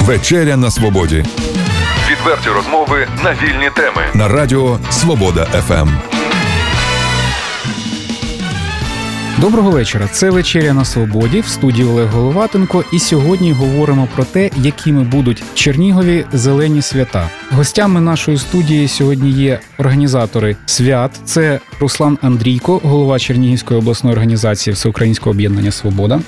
Вечеря на свободі. Відверті розмови на вільні теми на Радіо Свобода ФМ. Доброго вечора. Це вечеря на свободі в студії Олег Головатенко. І сьогодні говоримо про те, якими будуть Чернігові зелені свята. Гостями нашої студії сьогодні є організатори свят. Це Руслан Андрійко, голова Чернігівської обласної організації Всеукраїнського об'єднання Свобода.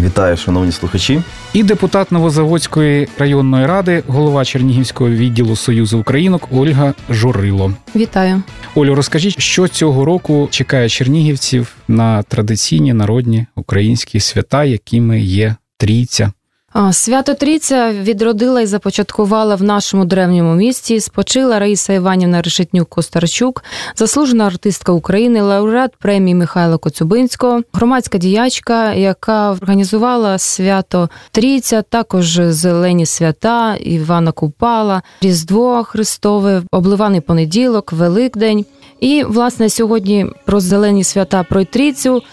Вітаю, шановні слухачі, і депутат Новозаводської районної ради, голова Чернігівського відділу Союзу Українок Ольга Журило. Вітаю, Олю. Розкажіть, що цього року чекає чернігівців на традиційні народні українські свята, якими є трійця. Свято Трійця відродила і започаткувала в нашому древньому місті. Спочила Раїса Іванівна Решетнюк Костарчук, заслужена артистка України, лауреат премії Михайла Коцюбинського, громадська діячка, яка організувала свято Трійця, також зелені свята, Івана Купала, Різдво Христове, обливаний понеділок, Великдень. І власне сьогодні про зелені свята про Трійцю –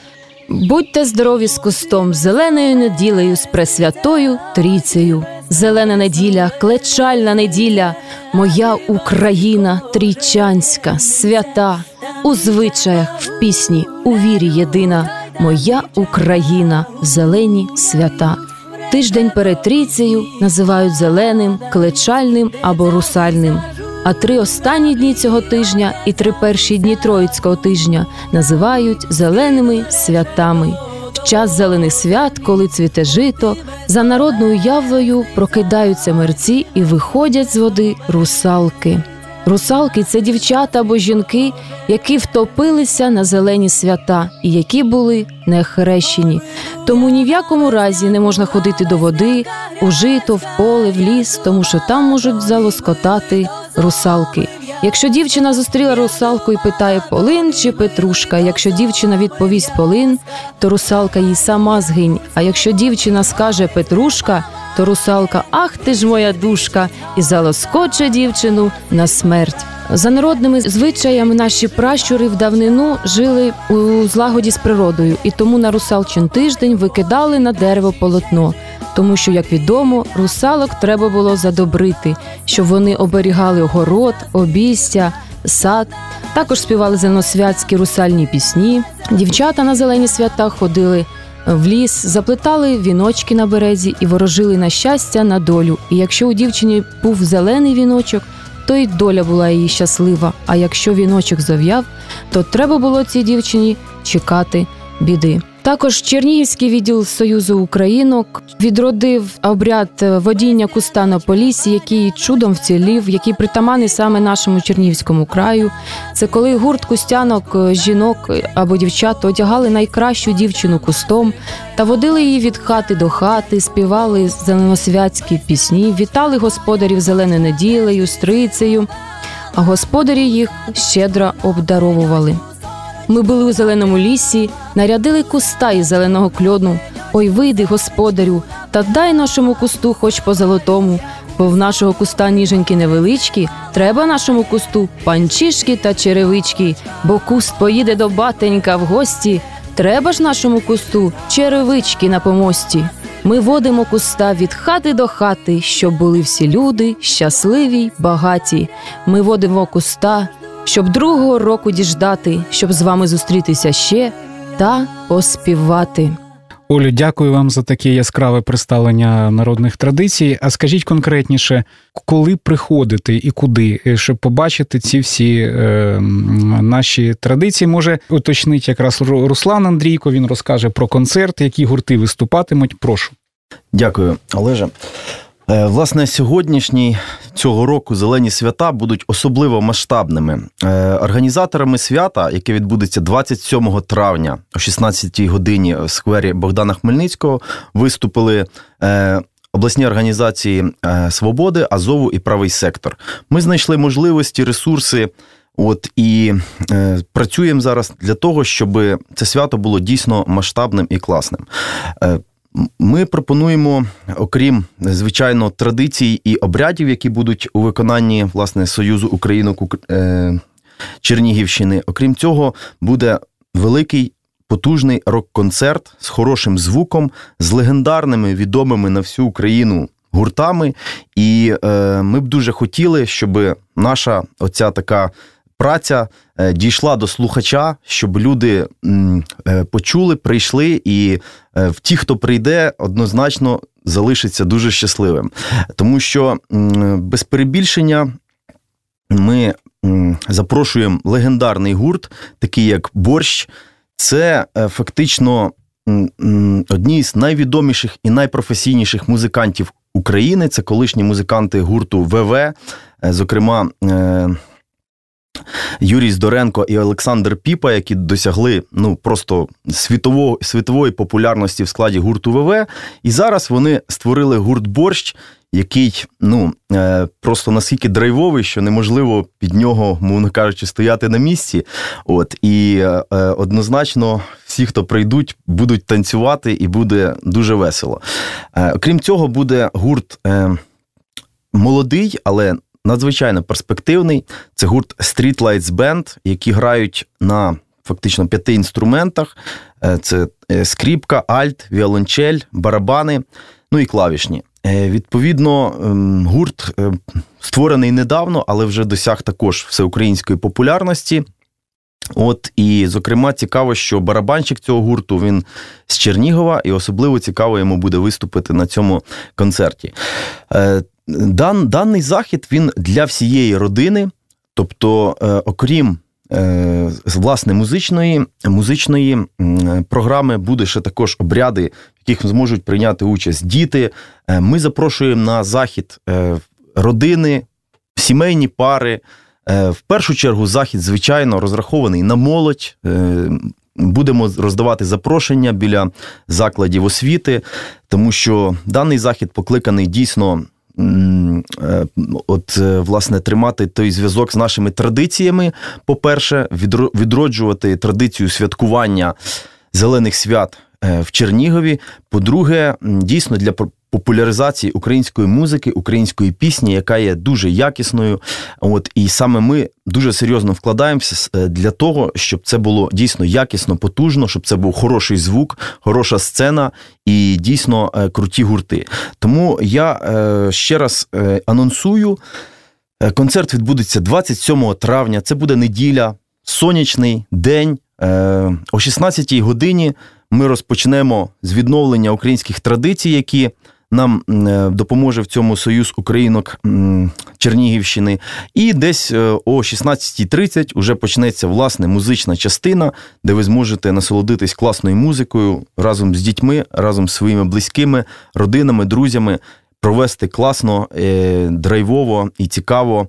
Будьте здорові з кустом, зеленою неділею, з пресвятою трійцею. Зелена неділя, клечальна неділя, моя Україна трійчанська, свята, у звичаях, в пісні, у вірі єдина, моя Україна, зелені свята. Тиждень перед трійцею називають зеленим, клечальним або русальним. А три останні дні цього тижня і три перші дні Троїцького тижня називають зеленими святами. В час зелених свят, коли цвіте жито, за народною явлею прокидаються мерці і виходять з води русалки. Русалки це дівчата або жінки, які втопилися на зелені свята і які були нехрещені. Тому ні в якому разі не можна ходити до води, у жито, в поле, в ліс, тому що там можуть залоскотати русалки. Якщо дівчина зустріла русалку і питає полин чи петрушка, якщо дівчина відповість полин, то русалка їй сама згинь. А якщо дівчина скаже Петрушка, то русалка Ах ти ж моя душка! і залоскоче дівчину на смерть. За народними звичаями наші пращури в давнину жили у злагоді з природою, і тому на русалчин тиждень викидали на дерево полотно тому що, як відомо, русалок треба було задобрити, щоб вони оберігали город, обійстя, сад. Також співали зеленосвятські русальні пісні. Дівчата на зелені свята ходили в ліс, заплетали віночки на березі і ворожили на щастя на долю. І якщо у дівчині був зелений віночок, то й доля була її щаслива. А якщо віночок зав'яв, то треба було цій дівчині чекати біди. Також Чернігівський відділ Союзу Українок відродив обряд водіння куста на полісі, який чудом вцілів, який притаманий саме нашому Чернігівському краю. Це коли гурт кустянок, жінок або дівчат одягали найкращу дівчину кустом та водили її від хати до хати, співали зеленосвятські пісні, вітали господарів зеленою неділею, стрицею, а господарі їх щедро обдаровували. Ми були у зеленому лісі, нарядили куста із зеленого кльону. Ой, вийди, господарю, та дай нашому кусту, хоч по золотому, бо в нашого куста ніженьки невеличкі, треба нашому кусту панчішки та черевички, бо куст поїде до батенька в гості. Треба ж нашому кусту черевички на помості. Ми водимо куста від хати до хати, щоб були всі люди щасливі, й багаті. Ми водимо куста щоб другого року діждати, щоб з вами зустрітися ще та поспівати. Олю, дякую вам за таке яскраве представлення народних традицій. А скажіть конкретніше, коли приходити і куди, е, щоб побачити ці всі е, наші традиції, може уточнить якраз Руслан Андрійко. Він розкаже про концерт, які гурти виступатимуть. Прошу. Дякую, Олеже. Е, власне, сьогоднішні цього року зелені свята будуть особливо масштабними. Е, організаторами свята, яке відбудеться 27 травня о 16-й годині в сквері Богдана Хмельницького, виступили. Е, обласні організації Свободи, Азову і правий сектор. Ми знайшли можливості, ресурси, от і е, працюємо зараз для того, щоб це свято було дійсно масштабним і класним. Е, ми пропонуємо, окрім звичайно, традицій і обрядів, які будуть у виконанні власне Союзу Українок е, Чернігівщини. Окрім цього, буде великий потужний рок-концерт з хорошим звуком, з легендарними відомими на всю Україну гуртами. І ми б дуже хотіли, щоб наша оця така праця е, дійшла до слухача, щоб люди е, почули, прийшли, і е, в ті, хто прийде, однозначно залишиться дуже щасливим. Тому що без перебільшення ми запрошуємо легендарний гурт, такий як борщ. Це фактично одні з найвідоміших і найпрофесійніших музикантів України. Це колишні музиканти гурту ВВ, зокрема. Юрій Здоренко і Олександр Піпа, які досягли ну просто світової світової популярності в складі гурту ВВ. І зараз вони створили гурт борщ, який ну е, просто наскільки драйвовий, що неможливо під нього, мовно кажучи, стояти на місці. От і е, е, однозначно всі, хто прийдуть, будуть танцювати, і буде дуже весело. Окрім цього, буде гурт. Молодий, але надзвичайно перспективний. Це гурт Streetlights Band, які грають на фактично п'яти інструментах: е, це е, скріпка, альт, віолончель, барабани, ну і клавішні. Е, відповідно, ем, гурт створений недавно, але вже досяг також всеукраїнської популярності. От і, зокрема, цікаво, що барабанщик цього гурту він з Чернігова, і особливо цікаво йому буде виступити на цьому концерті. Дан, Даний захід він для всієї родини, тобто, е, окрім е, власне музичної музичної програми, буде ще також обряди, в яких зможуть прийняти участь діти. Е, ми запрошуємо на захід родини, сімейні пари. В першу чергу захід, звичайно, розрахований на молодь. Будемо роздавати запрошення біля закладів освіти, тому що даний захід покликаний дійсно Е, от, е, власне, тримати той зв'язок з нашими традиціями. По-перше, відроджувати традицію святкування зелених свят е, в Чернігові. По-друге, дійсно для популяризації української музики, української пісні, яка є дуже якісною. От і саме ми дуже серйозно вкладаємося е, для того, щоб це було дійсно якісно, потужно, щоб це був хороший звук, хороша сцена і дійсно е, круті гурти. Тому я е, ще раз анонсую. Концерт відбудеться 27 травня. Це буде неділя, сонячний день. О 16-й годині ми розпочнемо з відновлення українських традицій, які нам е, допоможе в цьому Союз Українок Чернігівщини. І десь е, о 16.30 вже почнеться власне музична частина, де ви зможете насолодитись класною музикою разом з дітьми, разом з своїми близькими, родинами, друзями, провести класно, е, драйвово і цікаво.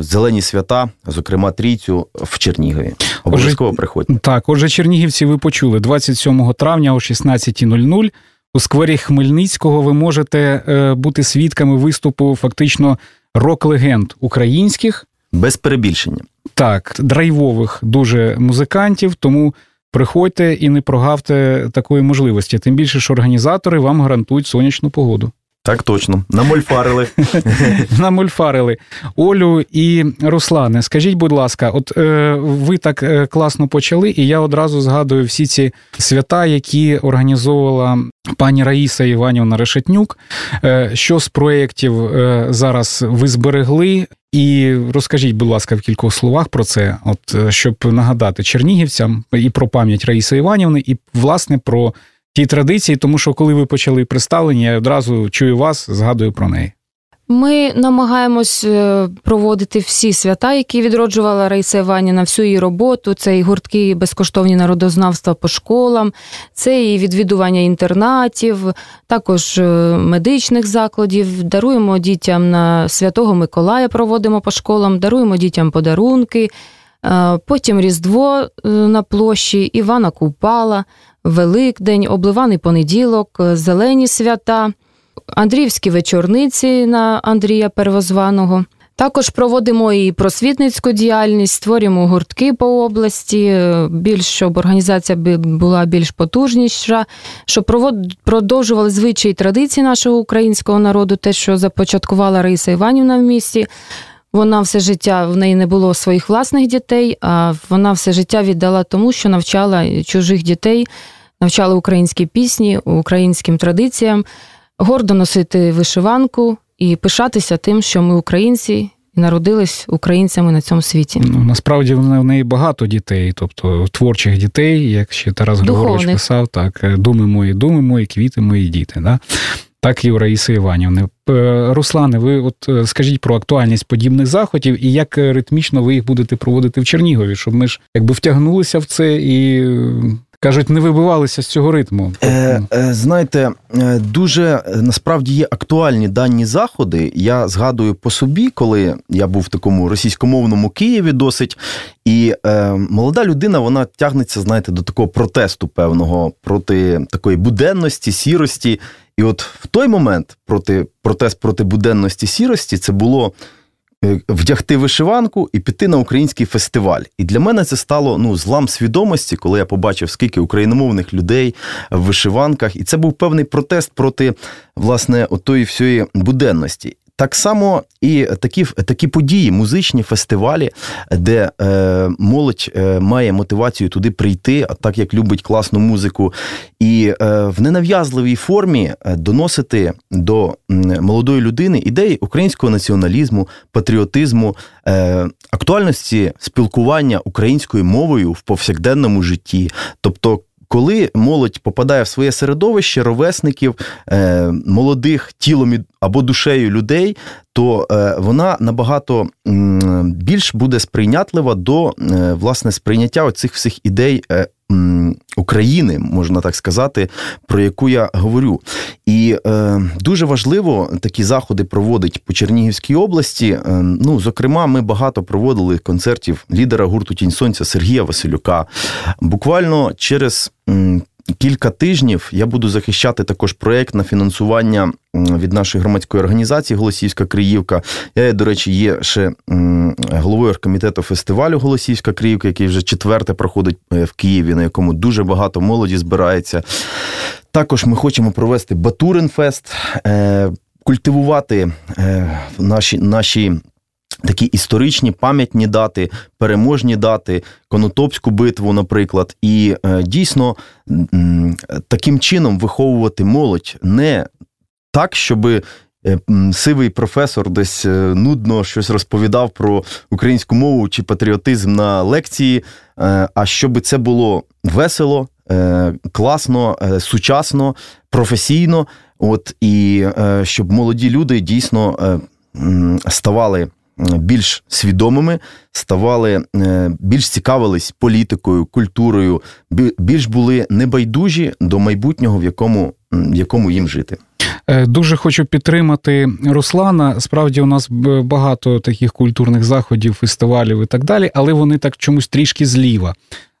Зелені свята, зокрема трійцю в Чернігові. Обов'язково приходьте. Так, отже, Чернігівці, ви почули 27 травня о 16.00 у сквері Хмельницького ви можете е, бути свідками виступу фактично рок-легенд українських. Без перебільшення. Так, драйвових дуже музикантів, тому приходьте і не прогавте такої можливості. Тим більше, що організатори вам гарантують сонячну погоду. Так точно, намольфарили. Намольфарили. Олю і Руслане, скажіть, будь ласка, от е, ви так е, класно почали, і я одразу згадую всі ці свята, які організовувала пані Раїса Іванівна Решетнюк. Е, що з проєктів е, зараз ви зберегли? І розкажіть, будь ласка, в кількох словах про це, от е, щоб нагадати чернігівцям і про пам'ять Раїси Іванівни, і власне про ті традиції, тому що коли ви почали представлення, я одразу чую вас, згадую про неї. Ми намагаємось е, проводити всі свята, які відроджувала Раїса Іванівна, всю її роботу. Це і гуртки безкоштовні народознавства по школам, це і відвідування інтернатів, також е, медичних закладів. Даруємо дітям на Святого Миколая, проводимо по школам, даруємо дітям подарунки. Е, потім Різдво на площі, Івана Купала, Великдень, обливаний понеділок, зелені свята, Андріївські вечорниці на Андрія Первозваного. Також проводимо і просвітницьку діяльність, створюємо гуртки по області, більш щоб організація була більш потужніша, щоб продовжували звичаї традиції нашого українського народу, те, що започаткувала Раїса Іванівна в місті. Вона все життя в неї не було своїх власних дітей, а вона все життя віддала тому, що навчала чужих дітей, навчала українські пісні, українським традиціям. гордо носити вишиванку і пишатися тим, що ми українці. І народились українцями на цьому світі. Ну насправді в неї багато дітей, тобто творчих дітей, як ще Тарас Григорович писав, так думи мої, думи мої, квіти мої діти. Да? Так і у Раїси Іванівни. Руслане, ви от е, скажіть про актуальність подібних заходів і як ритмічно ви їх будете проводити в Чернігові, щоб ми ж якби втягнулися в це і кажуть, не вибивалися з цього ритму. Е, е, Знаєте, е, дуже е, насправді є актуальні дані заходи. Я згадую по собі, коли я був в такому російськомовному Києві досить, і е, молода людина вона тягнеться, знаєте, до такого протесту певного проти такої буденності, сірості. І от в той момент проти протест проти буденності сірості це було. Е, вдягти вишиванку і піти на український фестиваль. І для мене це стало ну злам свідомості, коли я побачив, скільки україномовних людей в вишиванках, і це був певний протест проти власне отої всієї буденності. Так само і такі такі події, музичні фестивалі, де е, молодь е, має мотивацію туди прийти, а так як любить класну музику, і е, в ненав'язливій формі е, доносити до молодої людини ідеї українського націоналізму, патріотизму, е, актуальності спілкування українською мовою в повсякденному житті, тобто коли молодь попадає в своє середовище ровесників, е, молодих тілом або душею людей, то е, вона набагато більш буде сприйнятлива до е, власне сприйняття оцих всіх ідей України, можна так сказати, про яку я говорю. І е, дуже важливо такі заходи проводить по Чернігівській області. Е, ну, зокрема, ми багато проводили концертів лідера гурту Тінь Сонця Сергія Василюка. Буквально через кілька тижнів я буду захищати також проєкт на фінансування від нашої громадської організації Голосівська Криївка. Я, до речі, є ще головою оргкомітету фестивалю Голосівська Криївка, який вже четверте проходить е, в Києві, на якому дуже багато молоді збирається. Також ми хочемо провести Батуринфест, е, культивувати е, наші наші Такі історичні пам'ятні дати, переможні дати, Конотопську битву, наприклад, і е, дійсно таким чином виховувати молодь не так, щоб е, сивий професор десь е, нудно щось розповідав про українську мову чи патріотизм на лекції, а щоб це було весело, класно, сучасно, професійно, от і щоб молоді люди дійсно ставали більш свідомими, ставали е, більш цікавились політикою, культурою, більш були небайдужі до майбутнього, в якому, в якому їм жити. Е, дуже хочу підтримати Руслана. Справді у нас багато таких культурних заходів, фестивалів і так далі, але вони так чомусь трішки зліва.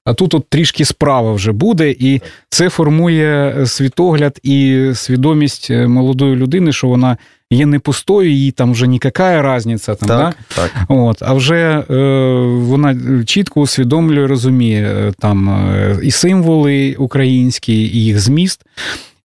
А тут от трішки справа вже буде, і це формує світогляд і свідомість е, молодої людини, що вона є не пустою, їй там вже ніяка різниця. Там, так, да? так. От, А вже е, вона чітко усвідомлює, розуміє е, там е, і символи українські, і їх зміст.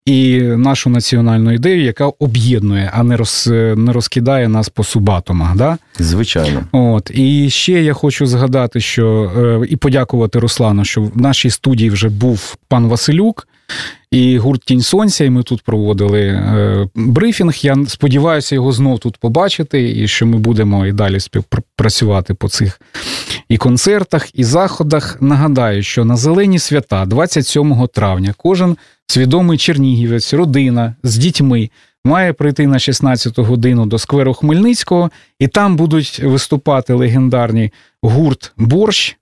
І нашу національну ідею, яка об'єднує, а не роз, не розкидає нас по субатомах. Да? Звичайно. От І ще я хочу згадати, що і подякувати Руслану, що в нашій студії вже був пан Василюк, і гурт Тінь Сонця, і ми тут проводили е, брифінг. Я сподіваюся його знов тут побачити, і що ми будемо і далі співпрацювати по цих і концертах, і заходах. Нагадаю, що на зелені свята, 27 травня, кожен свідомий чернігівець, родина з дітьми. Має прийти на 16 годину до скверу Хмельницького, і там будуть виступати легендарні гурт Борщ,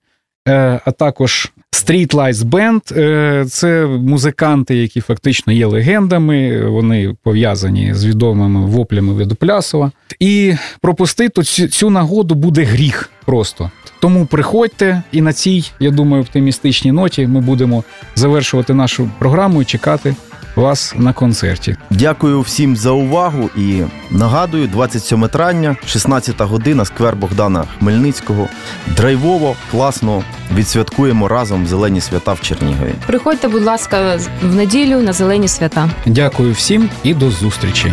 е, а також Street Lights Band – це музиканти, які фактично є легендами. Вони пов'язані з відомими воплями Ведоплясова. І пропустити цю нагоду буде гріх просто. Тому приходьте, і на цій, я думаю, оптимістичній ноті ми будемо завершувати нашу програму і чекати вас на концерті. Дякую всім за увагу і нагадую, 27 травня, 16 година, сквер Богдана Хмельницького. Драйвово, класно відсвяткуємо разом зелені свята в Чернігові. Приходьте, будь ласка, в неділю на зелені свята. Дякую всім і до зустрічі.